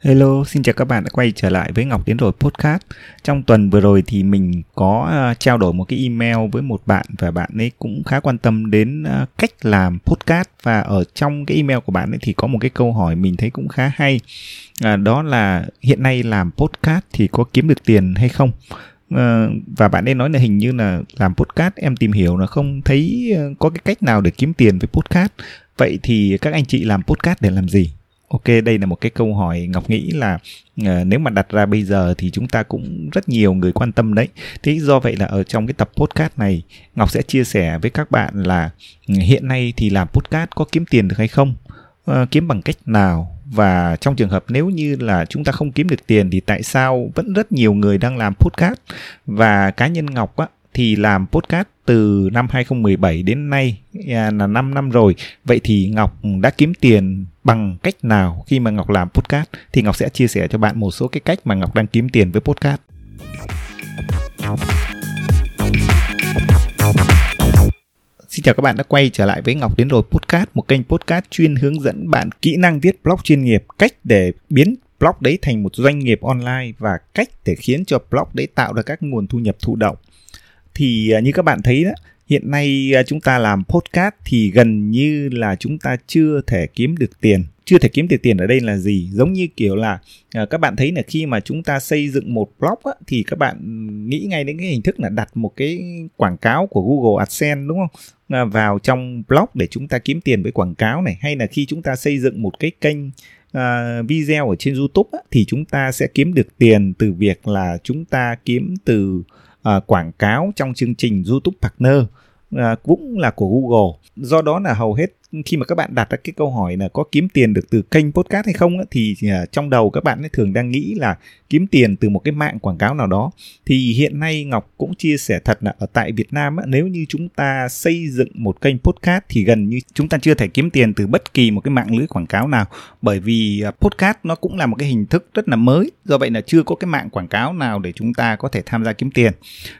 Hello, xin chào các bạn đã quay trở lại với Ngọc Tiến Rồi Podcast. Trong tuần vừa rồi thì mình có à, trao đổi một cái email với một bạn và bạn ấy cũng khá quan tâm đến à, cách làm podcast và ở trong cái email của bạn ấy thì có một cái câu hỏi mình thấy cũng khá hay. À, đó là hiện nay làm podcast thì có kiếm được tiền hay không? Và bạn ấy nói là hình như là làm podcast em tìm hiểu là không thấy có cái cách nào để kiếm tiền với podcast. Vậy thì các anh chị làm podcast để làm gì? Ok, đây là một cái câu hỏi Ngọc nghĩ là uh, nếu mà đặt ra bây giờ thì chúng ta cũng rất nhiều người quan tâm đấy. Thế do vậy là ở trong cái tập podcast này Ngọc sẽ chia sẻ với các bạn là ừ, hiện nay thì làm podcast có kiếm tiền được hay không? Uh, kiếm bằng cách nào và trong trường hợp nếu như là chúng ta không kiếm được tiền thì tại sao vẫn rất nhiều người đang làm podcast và cá nhân Ngọc á thì làm podcast từ năm 2017 đến nay à, là 5 năm rồi. Vậy thì Ngọc đã kiếm tiền bằng cách nào khi mà Ngọc làm podcast? Thì Ngọc sẽ chia sẻ cho bạn một số cái cách mà Ngọc đang kiếm tiền với podcast. Xin chào các bạn đã quay trở lại với Ngọc Đến Rồi Podcast, một kênh podcast chuyên hướng dẫn bạn kỹ năng viết blog chuyên nghiệp, cách để biến blog đấy thành một doanh nghiệp online và cách để khiến cho blog đấy tạo ra các nguồn thu nhập thụ động thì à, như các bạn thấy đó hiện nay à, chúng ta làm podcast thì gần như là chúng ta chưa thể kiếm được tiền. Chưa thể kiếm được tiền ở đây là gì? Giống như kiểu là à, các bạn thấy là khi mà chúng ta xây dựng một blog á, thì các bạn nghĩ ngay đến cái hình thức là đặt một cái quảng cáo của Google AdSense đúng không? À, vào trong blog để chúng ta kiếm tiền với quảng cáo này. Hay là khi chúng ta xây dựng một cái kênh uh, video ở trên YouTube á, thì chúng ta sẽ kiếm được tiền từ việc là chúng ta kiếm từ à, quảng cáo trong chương trình YouTube Partner à, cũng là của Google. Do đó là hầu hết khi mà các bạn đặt ra cái câu hỏi là có kiếm tiền được từ kênh podcast hay không thì à, trong đầu các bạn thường đang nghĩ là kiếm tiền từ một cái mạng quảng cáo nào đó. Thì hiện nay Ngọc cũng chia sẻ thật là ở tại Việt Nam nếu như chúng ta xây dựng một kênh podcast thì gần như chúng ta chưa thể kiếm tiền từ bất kỳ một cái mạng lưới quảng cáo nào. Bởi vì à, podcast nó cũng là một cái hình thức rất là mới do vậy là chưa có cái mạng quảng cáo nào để chúng ta có thể tham gia kiếm tiền.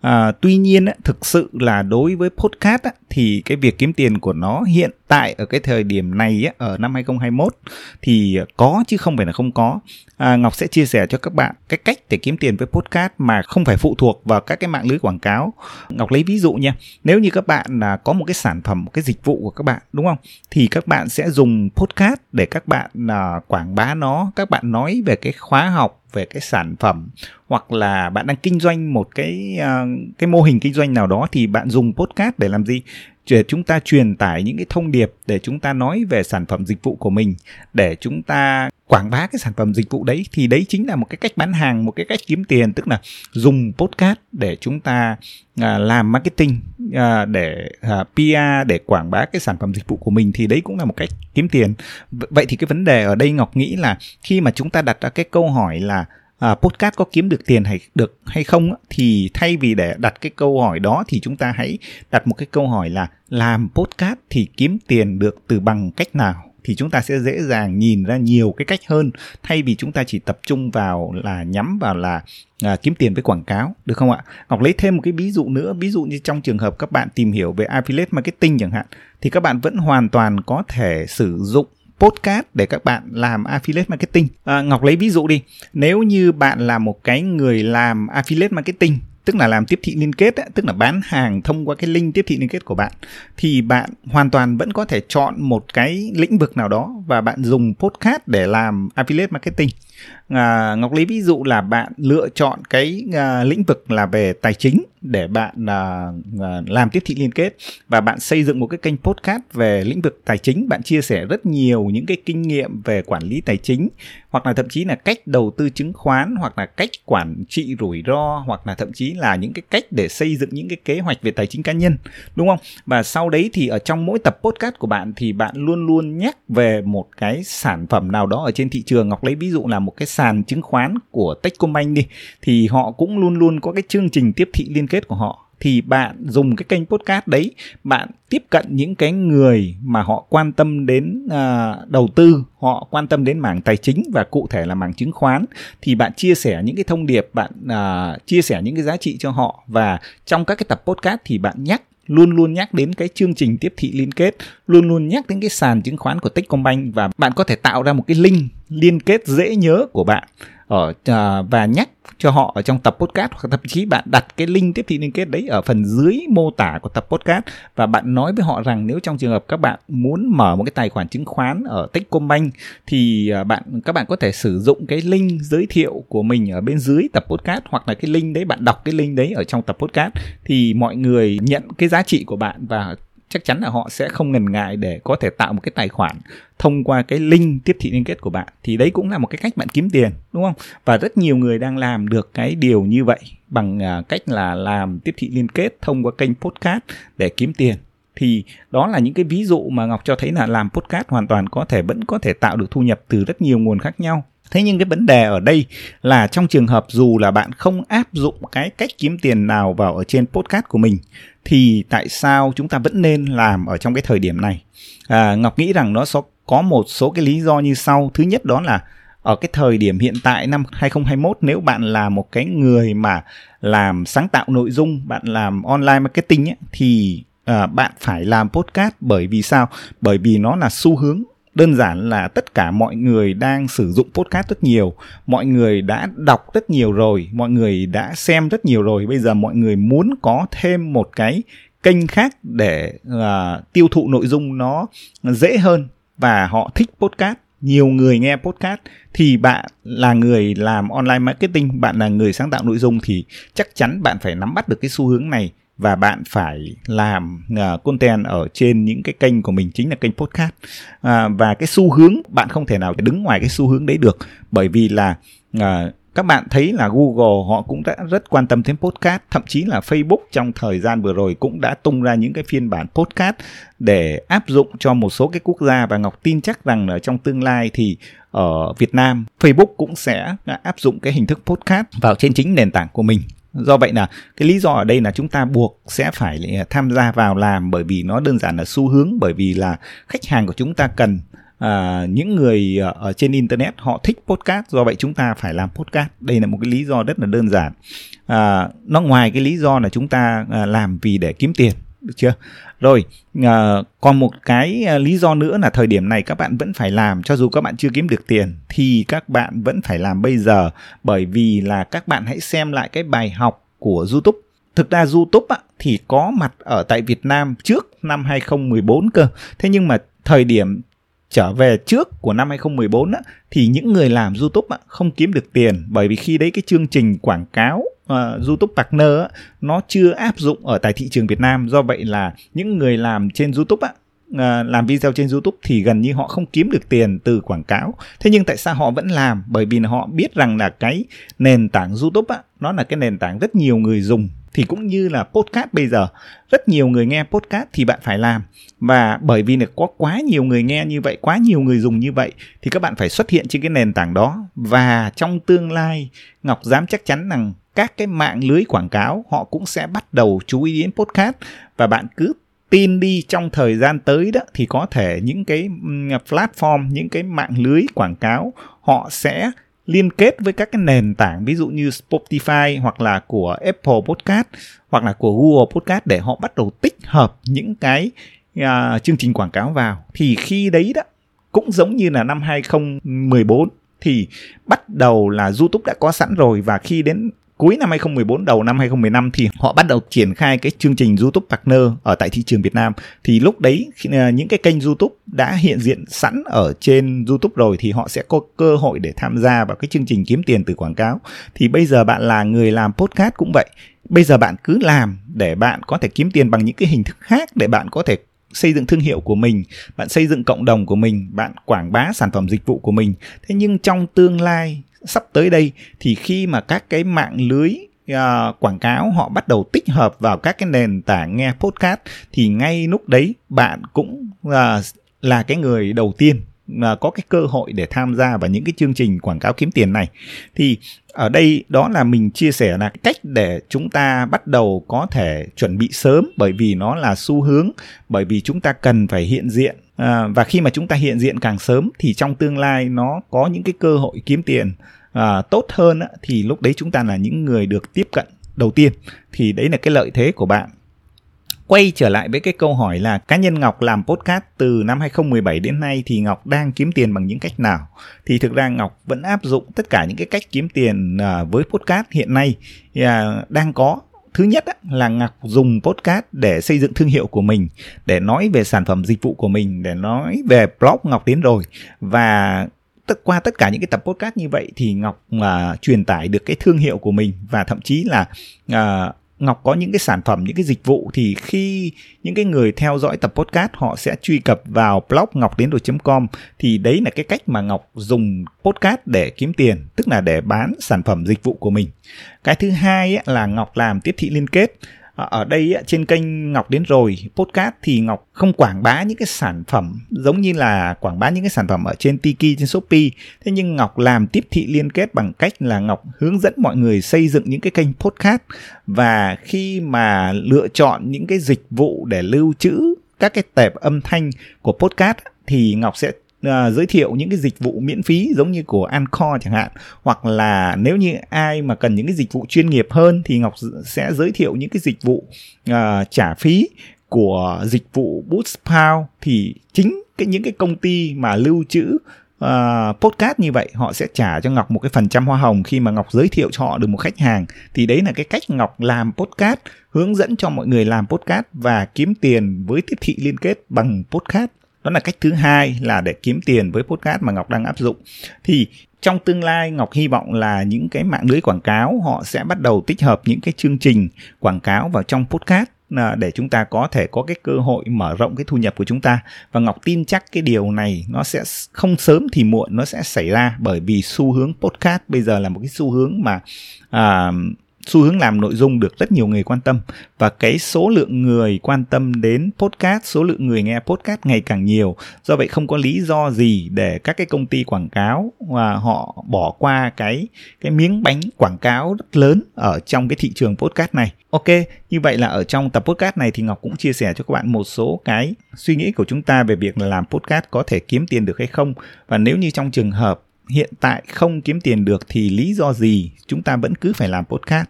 À, tuy nhiên thực sự là đối với podcast thì cái việc kiếm tiền của nó hiện tại ở cái thời điểm này á, ở năm 2021 thì có chứ không phải là không có. À, Ngọc sẽ chia sẻ cho các bạn cái cách để kiếm tiền với podcast mà không phải phụ thuộc vào các cái mạng lưới quảng cáo. Ngọc lấy ví dụ nha. Nếu như các bạn là có một cái sản phẩm, một cái dịch vụ của các bạn đúng không? Thì các bạn sẽ dùng podcast để các bạn uh, quảng bá nó, các bạn nói về cái khóa học về cái sản phẩm hoặc là bạn đang kinh doanh một cái uh, cái mô hình kinh doanh nào đó thì bạn dùng podcast để làm gì để chúng ta truyền tải những cái thông điệp để chúng ta nói về sản phẩm dịch vụ của mình để chúng ta quảng bá cái sản phẩm dịch vụ đấy. Thì đấy chính là một cái cách bán hàng một cái cách kiếm tiền tức là dùng podcast để chúng ta à, làm marketing à, để à, PR để quảng bá cái sản phẩm dịch vụ của mình. Thì đấy cũng là một cách kiếm tiền. Vậy thì cái vấn đề ở đây Ngọc nghĩ là khi mà chúng ta đặt ra cái câu hỏi là à, podcast có kiếm được tiền hay được hay không thì thay vì để đặt cái câu hỏi đó thì chúng ta hãy đặt một cái câu hỏi là làm podcast thì kiếm tiền được từ bằng cách nào? Thì chúng ta sẽ dễ dàng nhìn ra nhiều cái cách hơn thay vì chúng ta chỉ tập trung vào là nhắm vào là à, kiếm tiền với quảng cáo được không ạ? Ngọc lấy thêm một cái ví dụ nữa ví dụ như trong trường hợp các bạn tìm hiểu về affiliate marketing chẳng hạn thì các bạn vẫn hoàn toàn có thể sử dụng podcast để các bạn làm affiliate marketing. À, Ngọc lấy ví dụ đi. Nếu như bạn là một cái người làm affiliate marketing tức là làm tiếp thị liên kết ấy, tức là bán hàng thông qua cái link tiếp thị liên kết của bạn thì bạn hoàn toàn vẫn có thể chọn một cái lĩnh vực nào đó và bạn dùng podcast để làm affiliate marketing à, ngọc lấy ví dụ là bạn lựa chọn cái à, lĩnh vực là về tài chính để bạn uh, làm tiếp thị liên kết và bạn xây dựng một cái kênh podcast về lĩnh vực tài chính. Bạn chia sẻ rất nhiều những cái kinh nghiệm về quản lý tài chính hoặc là thậm chí là cách đầu tư chứng khoán hoặc là cách quản trị rủi ro hoặc là thậm chí là những cái cách để xây dựng những cái kế hoạch về tài chính cá nhân đúng không? Và sau đấy thì ở trong mỗi tập podcast của bạn thì bạn luôn luôn nhắc về một cái sản phẩm nào đó ở trên thị trường. Ngọc lấy ví dụ là một cái sàn chứng khoán của Techcombank đi. Thì họ cũng luôn luôn có cái chương trình tiếp thị liên kết của họ thì bạn dùng cái kênh podcast đấy bạn tiếp cận những cái người mà họ quan tâm đến uh, đầu tư họ quan tâm đến mảng tài chính và cụ thể là mảng chứng khoán thì bạn chia sẻ những cái thông điệp bạn uh, chia sẻ những cái giá trị cho họ. Và trong các cái tập podcast thì bạn nhắc luôn luôn nhắc đến cái chương trình tiếp thị liên kết luôn luôn nhắc đến cái sàn chứng khoán của Techcombank và bạn có thể tạo ra một cái link liên kết dễ nhớ của bạn ở uh, và nhắc cho họ ở trong tập podcast hoặc thậm chí bạn đặt cái link tiếp thị liên kết đấy ở phần dưới mô tả của tập podcast và bạn nói với họ rằng nếu trong trường hợp các bạn muốn mở một cái tài khoản chứng khoán ở Techcombank thì uh, bạn các bạn có thể sử dụng cái link giới thiệu của mình ở bên dưới tập podcast hoặc là cái link đấy bạn đọc cái link đấy ở trong tập podcast thì mọi người nhận cái giá trị của bạn và chắc chắn là họ sẽ không ngần ngại để có thể tạo một cái tài khoản thông qua cái link tiếp thị liên kết của bạn. Thì đấy cũng là một cái cách bạn kiếm tiền, đúng không? Và rất nhiều người đang làm được cái điều như vậy bằng à, cách là làm tiếp thị liên kết thông qua kênh podcast để kiếm tiền. Thì đó là những cái ví dụ mà Ngọc cho thấy là làm podcast hoàn toàn có thể, vẫn có thể tạo được thu nhập từ rất nhiều nguồn khác nhau. Thế nhưng cái vấn đề ở đây là trong trường hợp dù là bạn không áp dụng cái cách kiếm tiền nào vào ở trên podcast của mình thì tại sao chúng ta vẫn nên làm ở trong cái thời điểm này? À, Ngọc nghĩ rằng nó có một số cái lý do như sau. Thứ nhất đó là ở cái thời điểm hiện tại năm 2021 nếu bạn là một cái người mà làm sáng tạo nội dung, bạn làm online marketing ấy, thì à, bạn phải làm podcast bởi vì sao? Bởi vì nó là xu hướng đơn giản là tất cả mọi người đang sử dụng podcast rất nhiều mọi người đã đọc rất nhiều rồi mọi người đã xem rất nhiều rồi. Bây giờ mọi người muốn có thêm một cái kênh khác để uh, tiêu thụ nội dung nó dễ hơn và họ thích podcast nhiều người nghe podcast thì bạn là người làm online marketing bạn là người sáng tạo nội dung thì chắc chắn bạn phải nắm bắt được cái xu hướng này và bạn phải làm uh, content ở trên những cái kênh của mình chính là kênh podcast. Uh, và cái xu hướng bạn không thể nào đứng ngoài cái xu hướng đấy được. Bởi vì là uh, các bạn thấy là Google họ cũng đã rất quan tâm đến podcast, thậm chí là Facebook trong thời gian vừa rồi cũng đã tung ra những cái phiên bản podcast để áp dụng cho một số cái quốc gia. Và Ngọc tin chắc rằng là trong tương lai thì ở Việt Nam Facebook cũng sẽ áp dụng cái hình thức podcast vào trên chính nền tảng của mình do vậy là cái lý do ở đây là chúng ta buộc sẽ phải à, tham gia vào làm bởi vì nó đơn giản là xu hướng bởi vì là khách hàng của chúng ta cần à, những người à, ở trên internet họ thích podcast do vậy chúng ta phải làm podcast. Đây là một cái lý do rất là đơn giản. À, nó ngoài cái lý do là chúng ta à, làm vì để kiếm tiền được chưa? Rồi à, còn một cái à, lý do nữa là thời điểm này các bạn vẫn phải làm cho dù các bạn chưa kiếm được tiền thì các bạn vẫn phải làm bây giờ. Bởi vì là các bạn hãy xem lại cái bài học của YouTube. Thực ra YouTube á, thì có mặt ở tại Việt Nam trước năm 2014 cơ. Thế nhưng mà thời điểm trở về trước của năm 2014 á, thì những người làm YouTube á, không kiếm được tiền. Bởi vì khi đấy cái chương trình quảng cáo uh, YouTube Partner á, nó chưa áp dụng ở tại thị trường Việt Nam do vậy là những người làm trên YouTube á, À, làm video trên YouTube thì gần như họ không kiếm được tiền từ quảng cáo. Thế nhưng tại sao họ vẫn làm? Bởi vì họ biết rằng là cái nền tảng YouTube á, nó là cái nền tảng rất nhiều người dùng thì cũng như là podcast bây giờ rất nhiều người nghe podcast thì bạn phải làm và bởi vì là có quá nhiều người nghe như vậy quá nhiều người dùng như vậy thì các bạn phải xuất hiện trên cái nền tảng đó và trong tương lai ngọc dám chắc chắn rằng các cái mạng lưới quảng cáo họ cũng sẽ bắt đầu chú ý đến podcast. Và bạn cứ tin đi trong thời gian tới đó thì có thể những cái platform những cái mạng lưới quảng cáo họ sẽ liên kết với các cái nền tảng ví dụ như Spotify hoặc là của Apple Podcast hoặc là của Google Podcast để họ bắt đầu tích hợp những cái uh, chương trình quảng cáo vào. Thì khi đấy đó cũng giống như là năm 2014 thì bắt đầu là YouTube đã có sẵn rồi. Và khi đến cuối năm 2014 đầu năm 2015 thì họ bắt đầu triển khai cái chương trình YouTube Partner ở tại thị trường Việt Nam. Thì lúc đấy à, những cái kênh YouTube đã hiện diện sẵn ở trên YouTube rồi thì họ sẽ có cơ hội để tham gia vào cái chương trình kiếm tiền từ quảng cáo. Thì bây giờ bạn là người làm podcast cũng vậy. Bây giờ bạn cứ làm để bạn có thể kiếm tiền bằng những cái hình thức khác để bạn có thể xây dựng thương hiệu của mình, bạn xây dựng cộng đồng của mình, bạn quảng bá sản phẩm dịch vụ của mình. Thế nhưng trong tương lai sắp tới đây thì khi mà các cái mạng lưới uh, quảng cáo họ bắt đầu tích hợp vào các cái nền tảng nghe podcast thì ngay lúc đấy bạn cũng uh, là cái người đầu tiên là có cái cơ hội để tham gia vào những cái chương trình quảng cáo kiếm tiền này. Thì ở đây đó là mình chia sẻ là cách để chúng ta bắt đầu có thể chuẩn bị sớm bởi vì nó là xu hướng bởi vì chúng ta cần phải hiện diện. À, và khi mà chúng ta hiện diện càng sớm thì trong tương lai nó có những cái cơ hội kiếm tiền à, tốt hơn á, thì lúc đấy chúng ta là những người được tiếp cận đầu tiên. Thì đấy là cái lợi thế của bạn quay trở lại với cái câu hỏi là cá nhân Ngọc làm podcast từ năm 2017 đến nay thì Ngọc đang kiếm tiền bằng những cách nào? Thì thực ra Ngọc vẫn áp dụng tất cả những cái cách kiếm tiền à, với podcast hiện nay. À, đang có. Thứ nhất là ngọc dùng podcast để xây dựng thương hiệu của mình để nói về sản phẩm dịch vụ của mình để nói về blog ngọc đến rồi. Và tất qua tất cả những cái tập podcast như vậy thì ngọc uh, truyền tải được cái thương hiệu của mình và thậm chí là uh, Ngọc có những cái sản phẩm, những cái dịch vụ thì khi những cái người theo dõi tập podcast họ sẽ truy cập vào blog ngọc đến com thì đấy là cái cách mà Ngọc dùng podcast để kiếm tiền, tức là để bán sản phẩm dịch vụ của mình. Cái thứ hai là Ngọc làm tiếp thị liên kết Ờ, ở đây trên kênh Ngọc đến rồi. Podcast thì Ngọc không quảng bá những cái sản phẩm giống như là quảng bá những cái sản phẩm ở trên Tiki, trên Shopee. Thế nhưng Ngọc làm tiếp thị liên kết bằng cách là Ngọc hướng dẫn mọi người xây dựng những cái kênh podcast. Và khi mà lựa chọn những cái dịch vụ để lưu trữ các cái tệp âm thanh của podcast, thì Ngọc sẽ uh, giới thiệu những cái dịch vụ miễn phí giống như của Ancore chẳng hạn. Hoặc là nếu như ai mà cần những cái dịch vụ chuyên nghiệp hơn thì Ngọc sẽ giới thiệu những cái dịch vụ uh, trả phí của dịch vụ Boostpound thì chính cái những cái công ty mà lưu trữ uh, podcast như vậy họ sẽ trả cho Ngọc một cái phần trăm hoa hồng khi mà Ngọc giới thiệu cho họ được một khách hàng. Thì đấy là cái cách Ngọc làm podcast hướng dẫn cho mọi người làm podcast và kiếm tiền với tiếp thị liên kết bằng podcast đó là cách thứ hai là để kiếm tiền với podcast mà ngọc đang áp dụng. Thì trong tương lai ngọc hy vọng là những cái mạng lưới quảng cáo họ sẽ bắt đầu tích hợp những cái chương trình quảng cáo vào trong podcast à, để chúng ta có thể có cái cơ hội mở rộng cái thu nhập của chúng ta. Và ngọc tin chắc cái điều này nó sẽ không sớm thì muộn nó sẽ xảy ra bởi vì xu hướng podcast bây giờ là một cái xu hướng mà à, xu hướng làm nội dung được rất nhiều người quan tâm và cái số lượng người quan tâm đến podcast, số lượng người nghe podcast ngày càng nhiều. Do vậy không có lý do gì để các cái công ty quảng cáo và họ bỏ qua cái cái miếng bánh quảng cáo rất lớn ở trong cái thị trường podcast này. Ok, như vậy là ở trong tập podcast này thì ngọc cũng chia sẻ cho các bạn một số cái suy nghĩ của chúng ta về việc làm podcast có thể kiếm tiền được hay không. Và nếu như trong trường hợp hiện tại không kiếm tiền được thì lý do gì? Chúng ta vẫn cứ phải làm podcast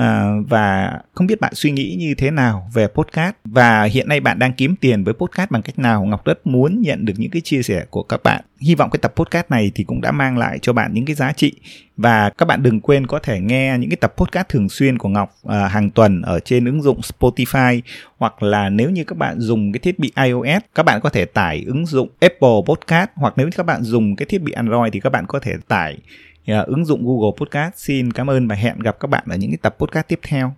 à, và không biết bạn suy nghĩ như thế nào về podcast? Và hiện nay bạn đang kiếm tiền với podcast bằng cách nào? Ngọc rất muốn nhận được những cái chia sẻ của các bạn. Hy vọng cái tập podcast này thì cũng đã mang lại cho bạn những cái giá trị. Và các bạn đừng quên có thể nghe những cái tập podcast thường xuyên của Ngọc à, hàng tuần ở trên ứng dụng Spotify. Hoặc là nếu như các bạn dùng cái thiết bị iOS các bạn có thể tải ứng dụng Apple Podcast. Hoặc nếu các bạn dùng cái thiết bị Android thì các bạn có thể tải uh, ứng dụng Google Podcast. Xin cảm ơn và hẹn gặp các bạn ở những cái tập podcast tiếp theo.